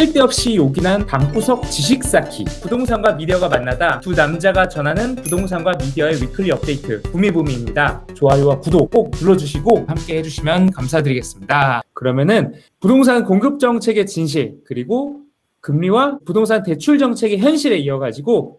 쓸데없이 요긴한 방구석 지식 쌓기 부동산과 미디어가 만나다 두 남자가 전하는 부동산과 미디어의 weekly 업데이트 부미부미입니다 좋아요와 구독 꼭 눌러주시고 함께 해주시면 감사드리겠습니다 그러면은 부동산 공급 정책의 진실 그리고 금리와 부동산 대출 정책의 현실에 이어가지고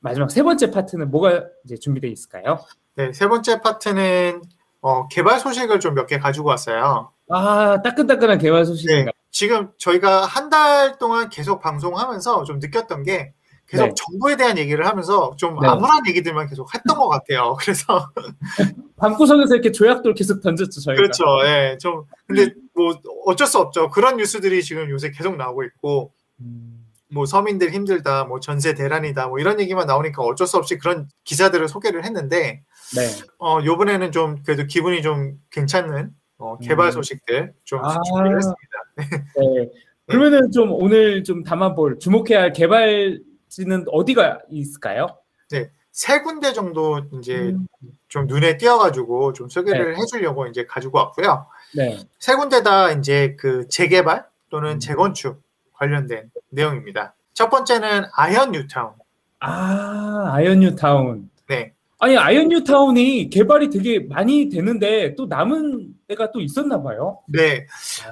마지막 세 번째 파트는 뭐가 이제 준비되어 있을까요? 네, 세 번째 파트는 어, 개발 소식을 좀 몇 개 가지고 왔어요. 아 따끈따끈한 개발 소식인가요? 네, 지금 저희가 한 달 동안 계속 방송하면서 좀 느꼈던 게 계속 네. 정부에 대한 얘기를 하면서 좀 네. 암울한 얘기들만 계속 했던 것 같아요. 그래서 방구석에서 이렇게 조약돌 계속 던졌죠 저희가 그렇죠. 예, 좀 근데 뭐 어쩔 수 없죠. 그런 뉴스들이 지금 요새 계속 나오고 있고 음, 뭐 서민들 힘들다, 뭐 전세 대란이다, 뭐 이런 얘기만 나오니까 어쩔 수 없이 그런 기사들을 소개를 했는데 네. 어 요번에는 좀 그래도 기분이 좀 괜찮은 어, 개발 음. 소식들 좀 아. 준비를 했습니다. 네. 그러면은 좀 오늘 좀 담아볼 주목해야 할 개발지는 어디가 있을까요? 세 군데 정도 이제 음. 좀 눈에 띄어가지고 좀 소개를 해주려고 이제 가지고 왔고요. 네. 세 군데 다 이제 그 재개발 또는 음. 재건축 관련된 내용입니다. 첫 번째는 아현 뉴타운. 아 아현 뉴타운. 네, 아니 아현 뉴타운이 개발이 되게 많이 되는데 또 남은 데가 또 있었나 봐요. 네.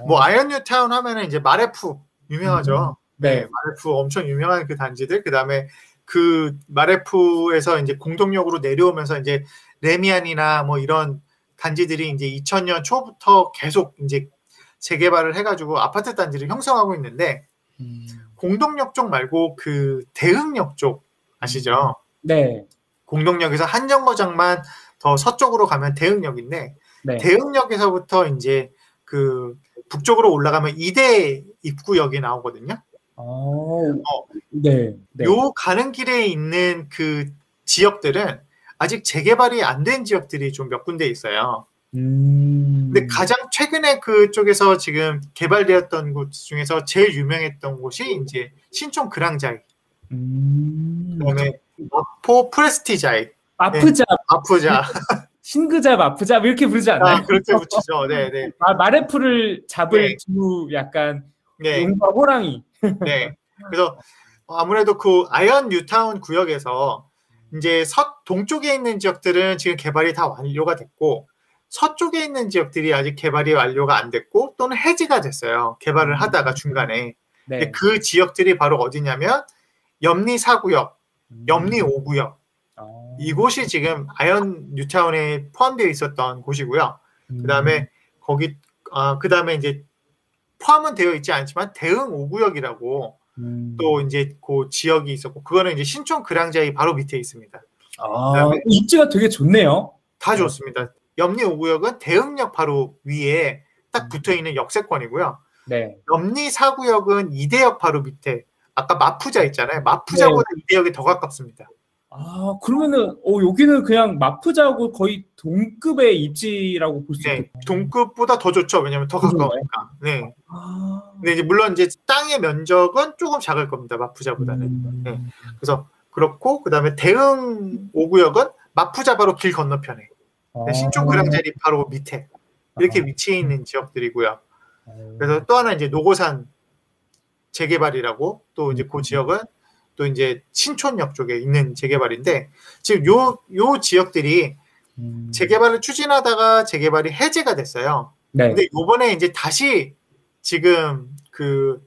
뭐 아현 뉴타운 하면은 이제 마레프 유명하죠. 네. 네, 마레프 엄청 유명한 그 단지들. 그 다음에 그 마레프에서 이제 공동역으로 내려오면서 이제 레미안이나 뭐 이런 단지들이 이제 2000년 초부터 계속 이제 재개발을 해가지고 아파트 단지를 형성하고 있는데 음. 공동역 쪽 말고 그 대흥역 쪽 아시죠? 네. 공동역에서 한 정거장만 더 서쪽으로 가면 대흥역인데 네. 대흥역에서부터 이제 그 북쪽으로 올라가면 이대 입구역이 나오거든요. 어, 네. 네. 요 가는 길에 있는 그 지역들은 아직 재개발이 안 된 지역들이 좀 몇 군데 있어요. 음. 근데 가장 최근에 그쪽에서 지금 개발되었던 곳 중에서 제일 유명했던 곳이 이제 신촌 그랑자이, 음. 그다음에 마포 프레스티자이, 마프자, 아프자, 신그자, 마프자 이렇게 부르지 않나요? 아, 그렇게 부르죠. 네, 네, 아, 마래푸를 잡을 네. 두 약간 네, 용과 호랑이. 네. 그래서 아무래도 그 아현 뉴타운 구역에서 이제 서 동쪽에 있는 지역들은 지금 개발이 다 완료가 됐고 서쪽에 있는 지역들이 아직 개발이 완료가 안 됐고 또는 해제가 됐어요. 개발을 하다가 중간에. 네. 그 지역들이 바로 어디냐면 염리 4구역, 염리 5구역. 어. 이곳이 지금 아현 뉴타운에 포함되어 있었던 곳이고요. 음. 그다음에 거기 아 그다음에 이제 포함은 되어 있지 않지만 대흥 5구역이라고 음. 또 이제 그 지역이 있었고 그거는 이제 신촌 그랑자이 바로 밑에 있습니다. 아, 입지가 되게 좋네요. 다 네. 좋습니다. 염리 5구역은 대흥역 바로 위에 딱 음. 붙어 있는 역세권이고요. 네. 염리 4구역은 이대역 바로 밑에 아까 마푸자 있잖아요. 마푸자보다 네. 이 대역이 더 가깝습니다. 아, 그러면은 어, 여기는 그냥 마프자하고 거의 동급의 입지라고 볼수 네, 있겠네요. 동급보다 더 좋죠. 왜냐면 더? 가까우니까. 네. 아. 근데 이제 물론 이제 땅의 면적은 조금 작을 겁니다. 마푸자보다는. 음. 네. 그래서 그렇고 그다음에 대흥 5구역은 마푸자 바로 길 건너편에 아. 신촌 그랑자리 바로 밑에 이렇게 아. 위치해 있는 지역들이고요. 어. 그래서 또 하나 이제 노고산 재개발이라고 또 이제 그 지역은 또 이제 신촌역 쪽에 있는 재개발인데 지금 요 요 지역들이 음. 재개발을 추진하다가 재개발이 해제가 됐어요. 네. 근데 요번에 이제 다시 지금 그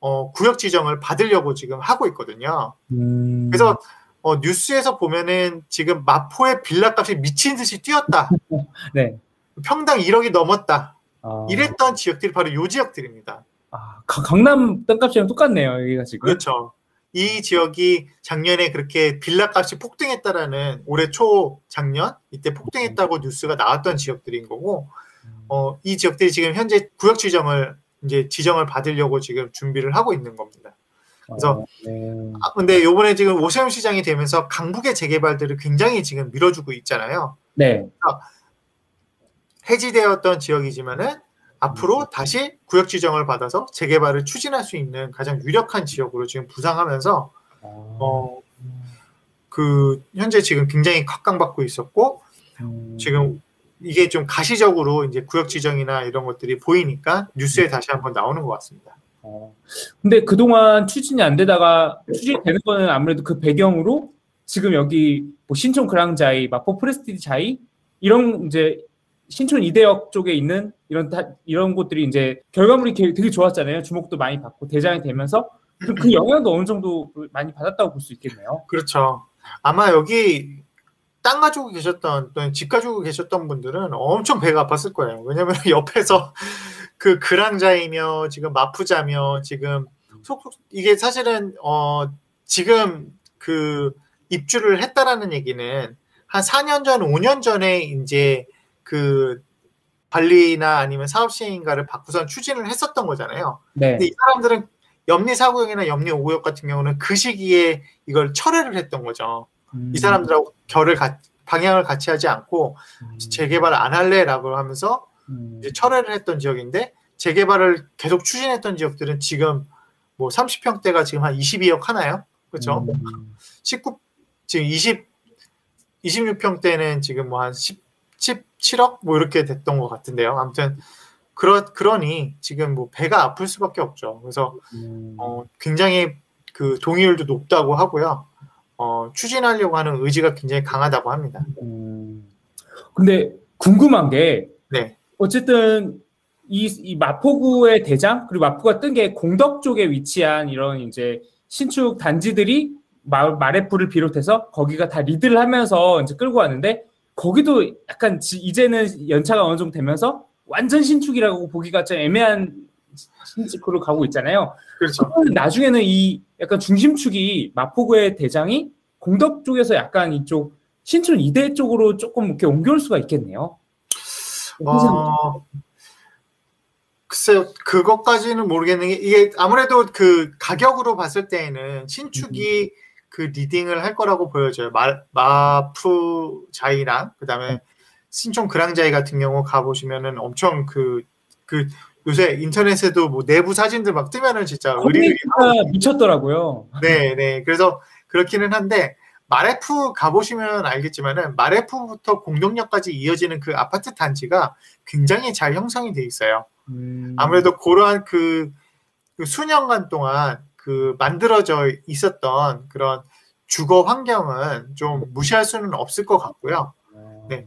어, 구역 지정을 받으려고 지금 하고 있거든요. 음. 그래서 어, 뉴스에서 보면은 지금 마포의 빌라 값이 미친 듯이 뛰었다. 네. 평당 1억이 넘었다. 아. 이랬던 지역들이 바로 요 지역들입니다. 아, 가- 강남 땅값이랑 똑같네요. 여기가 지금. 그렇죠. 이 지역이 작년에 그렇게 빌라 값이 폭등했다라는 올해 초 작년 이때 폭등했다고 뉴스가 나왔던 지역들인 거고 어, 이 지역들이 지금 현재 구역 지정을 이제 지정을 받으려고 지금 준비를 하고 있는 겁니다. 그래서 어, 네. 아, 근데 요번에 지금 오세훈 시장이 되면서 강북의 재개발들을 굉장히 지금 밀어주고 있잖아요. 네. 해지되었던 지역이지만은 앞으로 다시 구역 지정을 받아서 재개발을 추진할 수 있는 가장 유력한 지역으로 지금 부상하면서 어, 그 현재 지금 굉장히 각광받고 있었고 음. 지금 이게 좀 가시적으로 이제 구역 지정이나 이런 것들이 보이니까 뉴스에 다시 한번 나오는 것 같습니다. 어. 근데 그동안 추진이 안 되다가 추진이 되는 거는 아무래도 그 배경으로 지금 여기 뭐 신촌 그랑자이, 마포 프레스티지 자이 이런 이제 신촌 이대역 쪽에 있는 이런 다, 이런 곳들이 이제 결과물이 되게 좋았잖아요. 주목도 많이 받고 대장이 되면서 그 영향도 어느 정도 많이 받았다고 볼 수 있겠네요. 그렇죠. 아마 여기 땅 가지고 계셨던 또는 집 가지고 계셨던 분들은 엄청 배가 아팠을 거예요. 왜냐면 옆에서 그 그랑자이며 지금 마푸자며 지금 속 이게 사실은 어 지금 그 입주를 했다라는 얘기는 한 4년 전, 5년 전에 이제 그 관리나 아니면 사업 시행인가를 바꾸선 추진을 했었던 거잖아요. 네. 근데 이 사람들은 염리 사구역이나 염리 오구역 같은 경우는 그 시기에 이걸 철회를 했던 거죠. 음. 이 사람들하고 결을 가, 방향을 같이 하지 않고 음. 재개발 안 할래라고 하면서 음. 이제 철회를 했던 지역인데 재개발을 계속 추진했던 지역들은 지금 뭐 30평대가 지금 한 22억 하나요? 그렇죠? 음. 19 지금 20 26평대는 지금 뭐 한 10, 17억 뭐 이렇게 됐던 것 같은데요. 아무튼 그러 그러니 지금 뭐 배가 아플 수밖에 없죠. 그래서 음. 어, 굉장히 그 동의율도 높다고 하고요. 어, 추진하려고 하는 의지가 굉장히 강하다고 합니다. 음. 근데 궁금한 게 네. 어쨌든 이, 이 마포구의 대장 그리고 마포가 뜬 게 공덕 쪽에 위치한 이런 이제 신축 단지들이 마, 마레프를 비롯해서 거기가 다 리드를 하면서 이제 끌고 왔는데 거기도 약간 지, 이제는 연차가 어느 정도 되면서 완전 신축이라고 보기가 좀 애매한 신축으로 가고 있잖아요. 그렇죠. 나중에는 이 약간 중심축이 마포구의 대장이 공덕 쪽에서 약간 이쪽 신촌 이대 쪽으로 조금 이렇게 옮겨올 수가 있겠네요. 어, 글쎄요, 그것까지는 모르겠는 게 이게 아무래도 그 가격으로 봤을 때에는 신축이 그 리딩을 할 거라고 보여져요. 마, 마프 자이랑 그다음에 신촌 그랑자이 같은 경우 가 보시면은 엄청 그그 요새 인터넷에도 뭐 내부 사진들 막 뜨면은 진짜 의리의리 미쳤더라고요. 네, 네. 그래서 그렇기는 한데 마레프 가보시면 알겠지만은 마레프부터 공동역까지 이어지는 그 아파트 단지가 굉장히 잘 형성이 돼 있어요. 음, 아무래도 그러한 그, 그 수년간 동안 그 만들어져 있었던 그런 주거 환경은 좀 무시할 수는 없을 것 같고요. 네.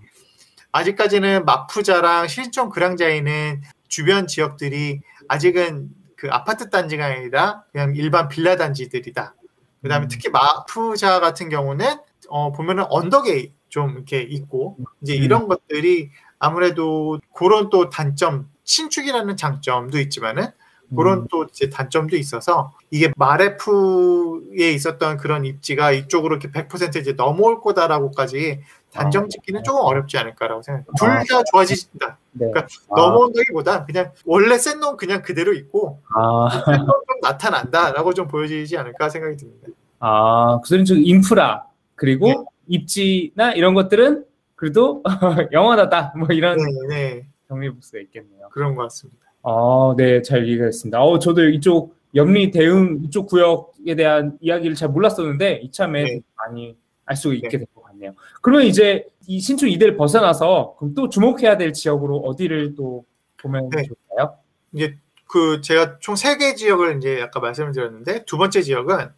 아직까지는 마푸자랑 신촌 그랑자이는 주변 지역들이 아직은 그 아파트 단지가 아니라 그냥 일반 빌라 단지들이다. 그다음에 음. 특히 마푸자 같은 경우는 어 보면은 언덕에 좀 이렇게 있고 이제 음. 이런 것들이 아무래도 그런 또 단점 신축이라는 장점도 있지만은 그런 음. 또 이제 단점도 있어서 이게 마레프에 있었던 그런 입지가 이쪽으로 이렇게 100% 이제 넘어올 거다라고까지 단정 짓기는 조금 어렵지 않을까라고 생각해요. 둘다 좋아지신다. 네. 그러니까 아, 넘어온다기보다 그냥 원래 센 놈 그냥 그대로 있고 아, 센놈 좀 나타난다라고 좀 보여지지 않을까 생각이 듭니다. 아, 그 소리는 즉 인프라 그리고 네. 입지나 이런 것들은 그래도 영원하다 뭐 이런 네, 네 정리 볼 수가 있겠네요. 그런 것 같습니다. 아, 네, 잘 이해가 됐습니다. 어, 저도 이쪽 염리 대흥 이쪽 구역에 대한 이야기를 잘 몰랐었는데 이참에 네. 많이 알 수 있게 된것 같네요. 그러면 이제 이 신촌 이대를 벗어나서 그럼 또 주목해야 될 지역으로 어디를 또 보면 네. 좋을까요? 이제 그 제가 총 세 개 지역을 이제 아까 말씀을 드렸는데 두 번째 지역은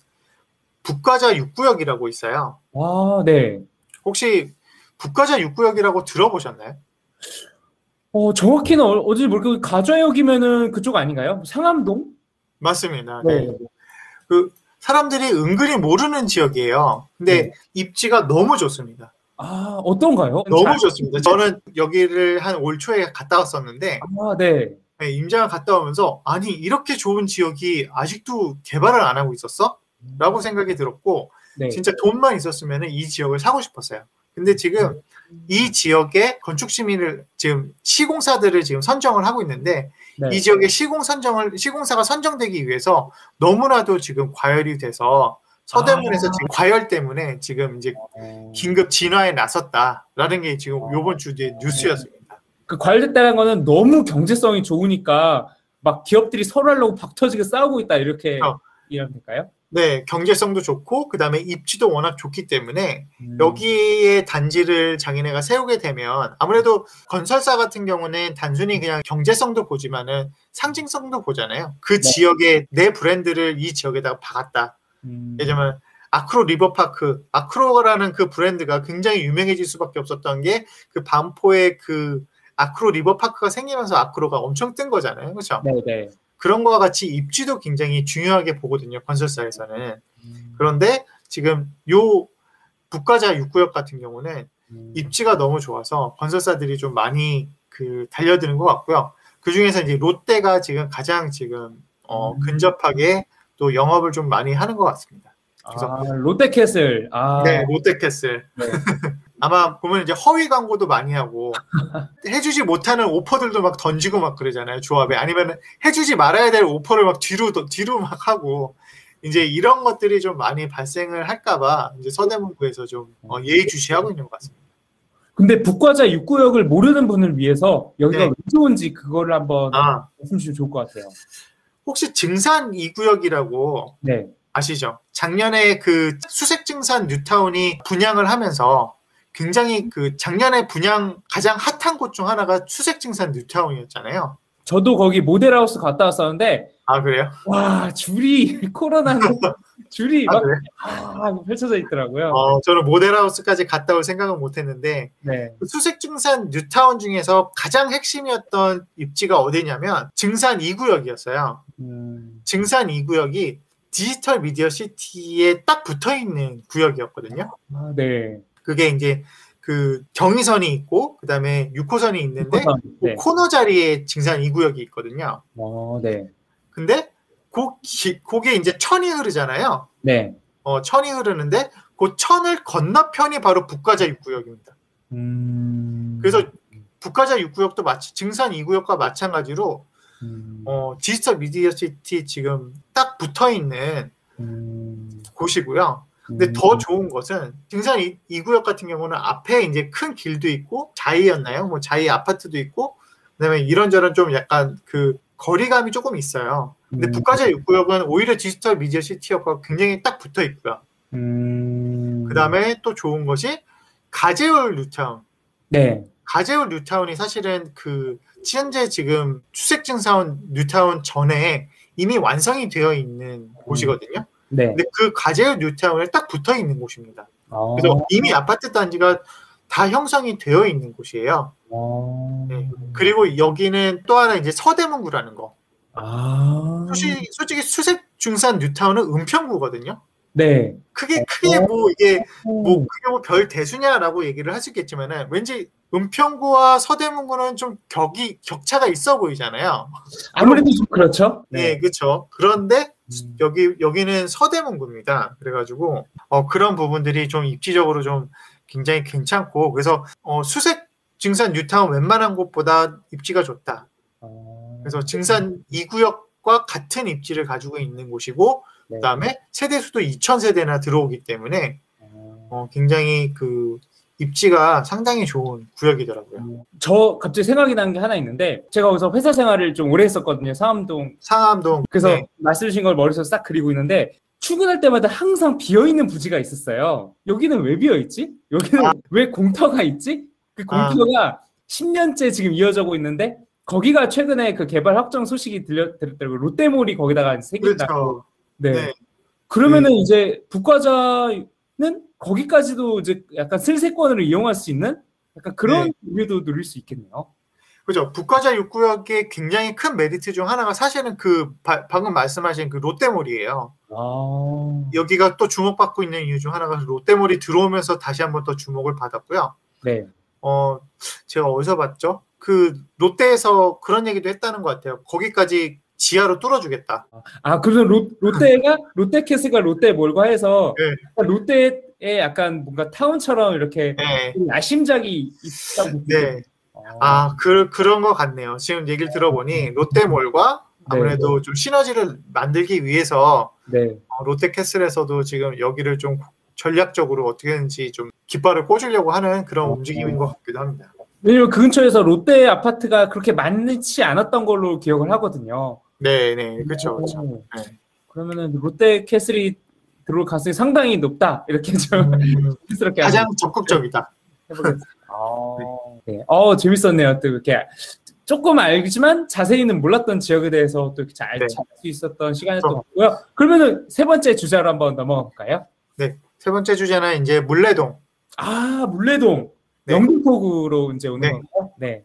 북가자 6구역이라고 있어요. 아, 네. 혹시 북가자 6구역이라고 들어보셨나요? 어, 정확히는 어- 어딘지 모르겠고 가좌역이면은 그쪽 아닌가요? 상암동? 맞습니다. 네. 그 사람들이 은근히 모르는 지역이에요. 근데 네. 입지가 너무 좋습니다. 아, 어떤가요? 너무 잘- 좋습니다. 저는 여기를 한 올 초에 갔다 왔었는데 아, 네. 네, 임장을 갔다 오면서 아니 이렇게 좋은 지역이 아직도 개발을 안 하고 있었어? 라고 생각이 들었고 네. 진짜 돈만 있었으면 이 지역을 사고 싶었어요. 근데 지금 이 지역의 건축 시민을 지금 시공사들을 지금 선정을 하고 있는데 네. 이 지역의 시공 선정을 시공사가 선정되기 위해서 너무나도 지금 과열이 돼서 서대문에서 아. 지금 과열 때문에 지금 이제 어, 긴급 진화에 나섰다라는 게 지금 요번 주의 뉴스였습니다. 그 관련됐다는 거는 너무 경제성이 좋으니까 막 기업들이 서로 하려고 박 터지게 싸우고 있다 이렇게 어. 이러면 될까요? 네, 경제성도 좋고 그다음에 입지도 워낙 좋기 때문에 음. 여기에 단지를 자기네가 세우게 되면 아무래도 건설사 같은 경우는 단순히 그냥 경제성도 보지만은 상징성도 보잖아요. 그 지역의 내 브랜드를 이 지역에다가 박았다. 음. 예를 들면 아크로 리버파크, 아크로라는 그 브랜드가 굉장히 유명해질 수밖에 없었던 게 그 반포의 그 아크로 리버파크가 생기면서 아크로가 엄청 뜬 거잖아요. 그렇죠? 네, 네. 그런 거와 같이 입지도 굉장히 중요하게 보거든요. 건설사에서는. 그런데 지금 요 북가자 6구역 같은 경우는 음. 입지가 너무 좋아서 건설사들이 좀 많이 그 달려드는 것 같고요. 그 중에서 이제 롯데가 지금 가장 지금 어, 음. 근접하게 또 영업을 좀 많이 하는 것 같습니다. 그래서- 아, 롯데캐슬. 아, 네, 롯데캐슬. 네. 아마 보면 이제 허위 광고도 많이 하고 해주지 못하는 오퍼들도 막 던지고 막 그러잖아요 조합에 아니면 해주지 말아야 될 오퍼를 막 뒤로 더- 뒤로 막 하고 이제 이런 것들이 좀 많이 발생을 할까봐 이제 서대문구에서 좀 어, 예의주시하고 있는 것 같습니다. 근데 북과자 6구역을 모르는 분을 위해서 여기가 네. 왜 좋은지 그거를 한번 아 말씀 주시면 좋을 것 같아요. 혹시 증산 2구역이라고 네. 아시죠? 작년에 그 수색 증산 뉴타운이 분양을 하면서 굉장히 그 작년에 분양 가장 핫한 곳 중 하나가 수색증산 뉴타운이었잖아요. 저도 거기 모델하우스 갔다 왔었는데 아 그래요? 와 줄이 코로나는 줄이 아 막 그래? 아, 펼쳐져 있더라고요. 어 저는 모델하우스까지 갔다 올 생각은 못했는데 네. 그 수색증산 뉴타운 중에서 가장 핵심이었던 입지가 어디냐면 증산 2구역이었어요. 음, 증산 2구역이 디지털 미디어 시티에 딱 붙어 있는 구역이었거든요. 아, 네. 그게 이제 그 경의선이 있고 그다음에 6호선이 있는데 그 네. 코너 자리에 증산 2구역이 있거든요. 어, 네. 근데 그게 이제 천이 흐르잖아요. 네. 어, 천이 흐르는데 그 천을 건너편이 바로 북가자 6구역입니다. 음. 그래서 북가자 6구역도 마치 증산 2구역과 마찬가지로 음, 어, 디지털 미디어 시티 지금 딱 붙어 있는 음, 곳이고요. 근데 음, 더 좋은 것은 증산 2, 2구역 같은 경우는 앞에 이제 큰 길도 있고 자이였나요? 뭐 자이 아파트도 있고 그다음에 이런저런 좀 약간 그 거리감이 조금 있어요. 근데 음. 북가좌 6구역은 오히려 디지털 미디어 시티역과 굉장히 딱 붙어 있고요. 음, 그다음에 또 좋은 것이 가재울 뉴타운. 네. 가제울 뉴타운이 사실은 그 현재 지금 추색증사원 뉴타운 전에 이미 완성이 되어 있는 곳이거든요. 네. 근데 그 가제울 뉴타운에 딱 붙어 있는 곳입니다. 어, 그래서 이미 아파트 단지가 다 형성이 되어 있는 곳이에요. 어, 네. 그리고 여기는 또 하나 이제 서대문구라는 거. 아, 솔직히, 솔직히 수색 중산 뉴타운은 은평구거든요. 네. 크게 크게 뭐 이게 뭐 뭐, 그게 뭐별 대수냐라고 얘기를 할 수 있겠지만은 왠지 은평구와 서대문구는 좀 격이 격차가 있어 보이잖아요. 아무래도 좀 그렇죠. 네, 그렇죠. 그런데 음. 여기 여기는 서대문구입니다. 그래가지고 어, 그런 부분들이 좀 입지적으로 좀 굉장히 괜찮고 그래서 어, 수색 증산 뉴타운 웬만한 곳보다 입지가 좋다. 어, 그래서 증산 2구역과 같은 입지를 가지고 있는 곳이고 네. 그다음에 세대 수도 2,000세대나 들어오기 때문에 어, 어, 굉장히 그 입지가 상당히 좋은 구역이더라고요. 저 갑자기 생각이 나는 게 하나 있는데 제가 거기서 회사 생활을 좀 오래 했었거든요. 상암동. 상암동 그래서 네. 말씀 주신 걸 머릿속에 싹 그리고 있는데 출근할 때마다 항상 비어 있는 부지가 있었어요. 여기는 왜 비어 있지? 여기는 아. 왜 공터가 있지? 그 공터가 10년째 지금 이어져고 있는데 거기가 최근에 그 개발 확정 소식이 들려 들었더라고요. 롯데몰이 거기다가 생긴다. 그렇죠. 네. 네. 그러면은 이제 북과자는 거기까지도 이제 약간 슬세권으로 이용할 수 있는 약간 그런 네. 우려도 누릴 수 있겠네요. 그죠. 북과자 6구역의 굉장히 큰 메리트 중 하나가 사실은 그 바- 방금 말씀하신 그 롯데몰이에요. 아, 여기가 또 주목받고 있는 이유 중 하나가 롯데몰이 들어오면서 다시 한번 더 주목을 받았고요. 네. 어, 제가 어디서 봤죠? 그 롯데에서 그런 얘기도 했다는 것 같아요. 거기까지 지하로 뚫어주겠다. 아, 그래서 롯, 롯데가 롯데캐슬과 롯데 몰과 해서 네. 롯데의 약간 뭔가 타운처럼 이렇게 네. 야심작이 있다고. 네. 아, 아, 그, 그런 것 같네요. 지금 얘기를 들어보니 롯데몰과 아무래도 좀 시너지를 만들기 위해서 네. 어, 롯데캐슬에서도 지금 여기를 좀 전략적으로 어떻게든지 좀 깃발을 꽂으려고 하는 그런 어. 움직임인 것 같기도 합니다. 왜냐면 그 근처에서 롯데 아파트가 그렇게 많지 않았던 걸로 기억을 하거든요. 네, 네, 그렇죠, 그렇죠. 오. 네. 그러면은 롯데 캐슬이 들어올 가능성이 상당히 높다. 이렇게 좀 음, 스럽게 가장 적극적이다. 해보겠습니다. 아, 네. 어, 재밌었네요. 또 이렇게 조금 알지만 자세히는 몰랐던 지역에 대해서 또 이렇게 잘 네. 찾을 수 있었던 시간이었던 것 같고요. 그러면은 세 번째 주자로 한번 넘어가 볼까요? 세 번째 주제는 이제 물레동. 아, 물레동. 네. 영등포구로 이제 오는 네. 건가요? 네.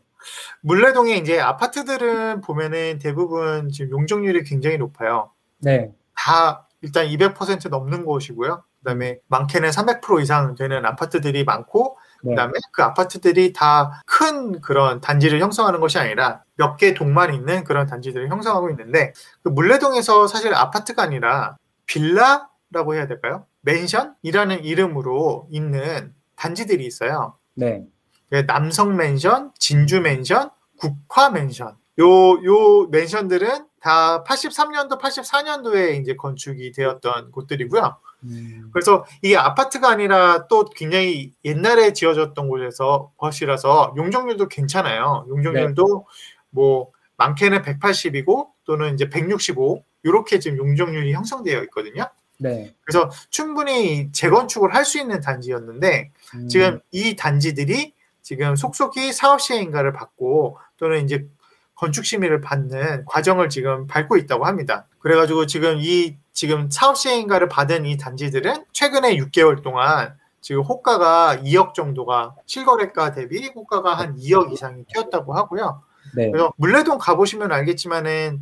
물레동에 이제 아파트들은 보면은 대부분 지금 용적률이 굉장히 높아요. 네. 다 일단 200% 넘는 곳이고요. 그다음에 많게는 300% 이상 되는 아파트들이 많고 네. 그다음에 그 아파트들이 다 큰 그런 단지를 형성하는 것이 아니라 몇 개 동만 있는 그런 단지들을 형성하고 있는데 그 물레동에서 사실 아파트가 아니라 빌라라고 해야 될까요? 맨션이라는 이름으로 있는 단지들이 있어요. 네. 그 남성 맨션, 진주 맨션, 국화 맨션. 요, 요 맨션들은 다 83년도, 84년도에 이제 건축이 되었던 곳들이고요. 음, 그래서 이게 아파트가 아니라 또 굉장히 옛날에 지어졌던 곳에서 것이라서 용적률도 괜찮아요. 용적률도 뭐 많게는 180이고 또는 이제 165 이렇게 지금 용적률이 형성되어 있거든요. 네. 그래서 충분히 재건축을 할 수 있는 단지였는데 음, 지금 이 단지들이 지금 속속이 사업 시행인가를 받고 또는 이제 건축 심의를 받는 과정을 지금 밟고 있다고 합니다. 그래가지고 지금 이 지금 사업 시행인가를 받은 이 단지들은 최근에 6개월 동안 지금 호가가 2억 정도가 실거래가 대비 호가가 한 2억 이상이 뛰었다고 하고요. 네. 그래서 물레동 가보시면 알겠지만은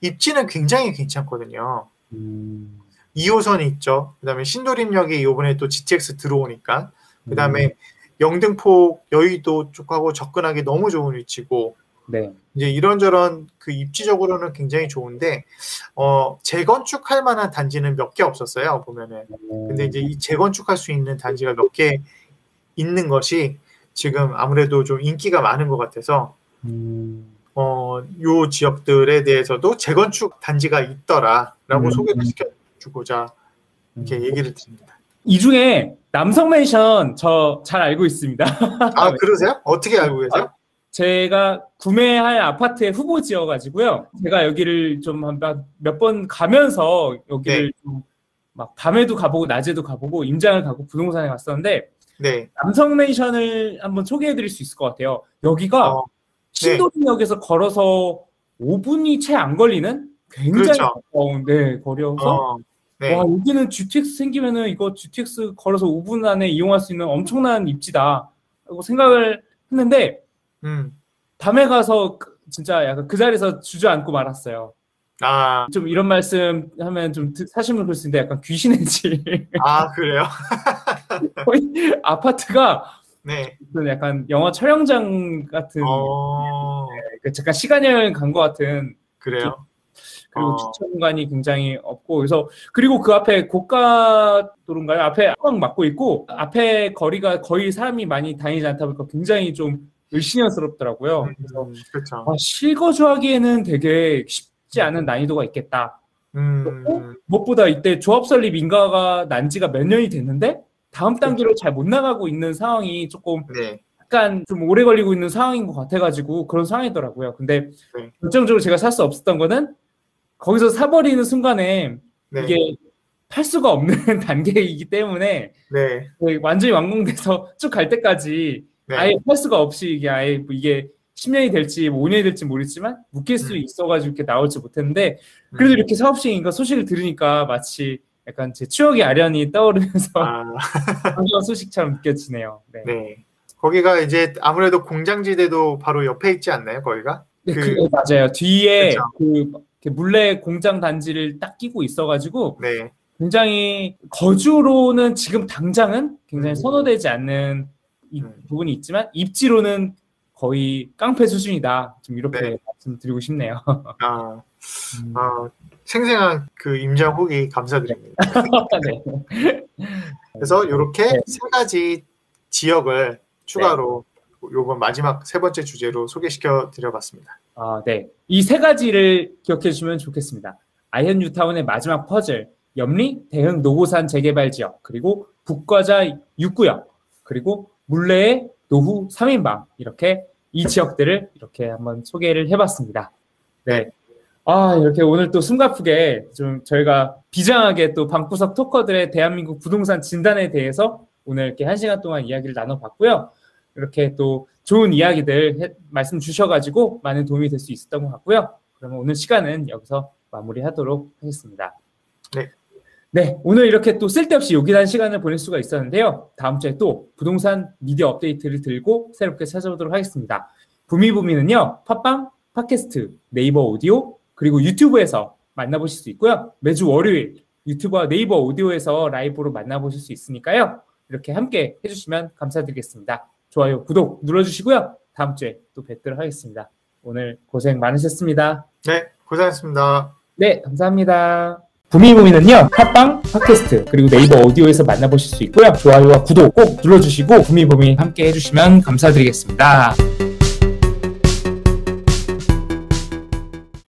입지는 굉장히 괜찮거든요. 음, 2호선이 있죠. 그다음에 신도림역이 이번에 또 GTX 들어오니까 음. 그다음에 영등포 여의도 쪽하고 접근하기 너무 좋은 위치고 네. 이제 이런저런 그 입지적으로는 굉장히 좋은데 어 재건축할 만한 단지는 몇 개 없었어요 보면은 근데 이제 이 재건축할 수 있는 단지가 몇 개 있는 것이 지금 아무래도 좀 인기가 많은 것 같아서 음, 어요 지역들에 대해서도 재건축 단지가 있더라라고 음. 소개를 시켜주고자 이렇게 음. 얘기를 드립니다. 이 중에 남성 맨션 저 잘 알고 있습니다. 아 그러세요? 어떻게 알고 계세요? 제가 구매할 아파트의 후보지여가지고요. 제가 여기를 좀 몇 번 가면서 여기를 네. 좀막 밤에도 가보고 낮에도 가보고 임장을 가고 부동산에 갔었는데 네. 남성 맨션을 한번 소개해드릴 수 있을 것 같아요. 여기가 어, 신도림역에서 걸어서 5분이 채 안 걸리는 굉장히 그렇죠. 가까운 네, 거리여서 어, 네. 와 여기는 GTX 생기면은 이거 GTX 걸어서 5분 안에 이용할 수 있는 엄청난 입지다 라고 생각을 했는데 음. 밤에 가서 그- 진짜 약간 그 자리에서 주저앉고 말았어요. 아, 좀 이런 말씀 하면 좀 듣- 사심을 그럴 수 있는데 약간 귀신의 집 아 그래요? 아파트가 네. 약간 영화 촬영장 같은 어, 그 잠깐 시간 여행 간 것 같은 그래요? 그리고 어. 주차 공간이 굉장히 없고 그래서 그리고 그 앞에 고가 도로인가요? 앞에 꽉 막고 있고 앞에 거리가 거의 사람이 많이 다니지 않다 보니까 굉장히 좀 을씨년스럽더라고요. 그래서 음, 그렇죠. 아, 실거주하기에는 되게 쉽지 않은 난이도가 있겠다. 음, 무엇보다 이때 조합 설립 인가가 난 지가 몇 년이 됐는데 다음 단계로 잘 못 나가고 있는 상황이 조금 네. 약간 좀 오래 걸리고 있는 상황인 것 같아가지고 그런 상황이더라고요. 근데 네. 결정적으로 제가 살 수 없었던 거는 거기서 사버리는 순간에 네. 이게 팔 수가 없는 단계이기 때문에 네. 거의 완전히 완공돼서 쭉 갈 때까지 네. 아예 팔 수가 없이 이게 아예 뭐 이게 10년이 될지 뭐 5년이 될지 모르겠지만 묶일 수 음. 있어가지고 이렇게 나올지 못했는데 그래도 음. 이렇게 사업 시행인가 소식을 들으니까 마치 약간 제 추억이 아련히 떠오르면서 아, 반가운 소식처럼 느껴지네요. 네. 네. 거기가 이제 아무래도 공장지대도 바로 옆에 있지 않나요? 거기가? 네, 그- 그, 맞아요. 뒤에 그쵸. 그 물레 공장 단지를 딱 끼고 있어가지고 네. 굉장히 거주로는 지금 당장은 굉장히 음. 선호되지 않는 이 음. 부분이 있지만 입지로는 거의 깡패 수준이다. 좀 이렇게 네. 말씀드리고 싶네요. 아, 음. 아, 생생한 그 임장 후기 감사드립니다. 네. 그래서 이렇게 네. 세 가지 지역을 추가로 요번 마지막 세 번째 주제로 소개시켜 드려봤습니다. 아, 네. 이 세 가지를 기억해 주시면 좋겠습니다. 아현 뉴타운의 마지막 퍼즐, 염리, 대흥, 노고산 재개발 지역, 그리고 북과자 6구역, 그리고 물레의 노후 3인방 이렇게 이 지역들을 이렇게 한번 소개를 해봤습니다. 네. 아, 이렇게 오늘 또 숨가쁘게 좀 저희가 비장하게 또 방구석 토커들의 대한민국 부동산 진단에 대해서 오늘 이렇게 한 시간 동안 이야기를 나눠봤고요. 이렇게 또 좋은 이야기들 해- 말씀 주셔가지고 많은 도움이 될 수 있었던 것 같고요. 그러면 오늘 시간은 여기서 마무리하도록 하겠습니다. 네. 네, 오늘 이렇게 또 쓸데없이 요긴한 시간을 보낼 수가 있었는데요. 다음 주에 또 부동산 미디어 업데이트를 들고 새롭게 찾아오도록 하겠습니다. 부미부미는요, 팟빵, 팟캐스트, 네이버 오디오, 그리고 유튜브에서 만나보실 수 있고요. 매주 월요일 유튜브와 네이버 오디오에서 라이브로 만나보실 수 있으니까요. 이렇게 함께 해주시면 감사드리겠습니다. 좋아요, 구독 눌러주시고요. 다음 주에 또 뵙도록 하겠습니다. 오늘 고생 많으셨습니다. 네, 고생하셨습니다. 네, 감사합니다. 부미부미는요, 팟빵, 팟캐스트, 그리고 네이버 오디오에서 만나보실 수 있고요. 좋아요와 구독 꼭 눌러주시고, 부미부미 함께 해주시면 감사드리겠습니다.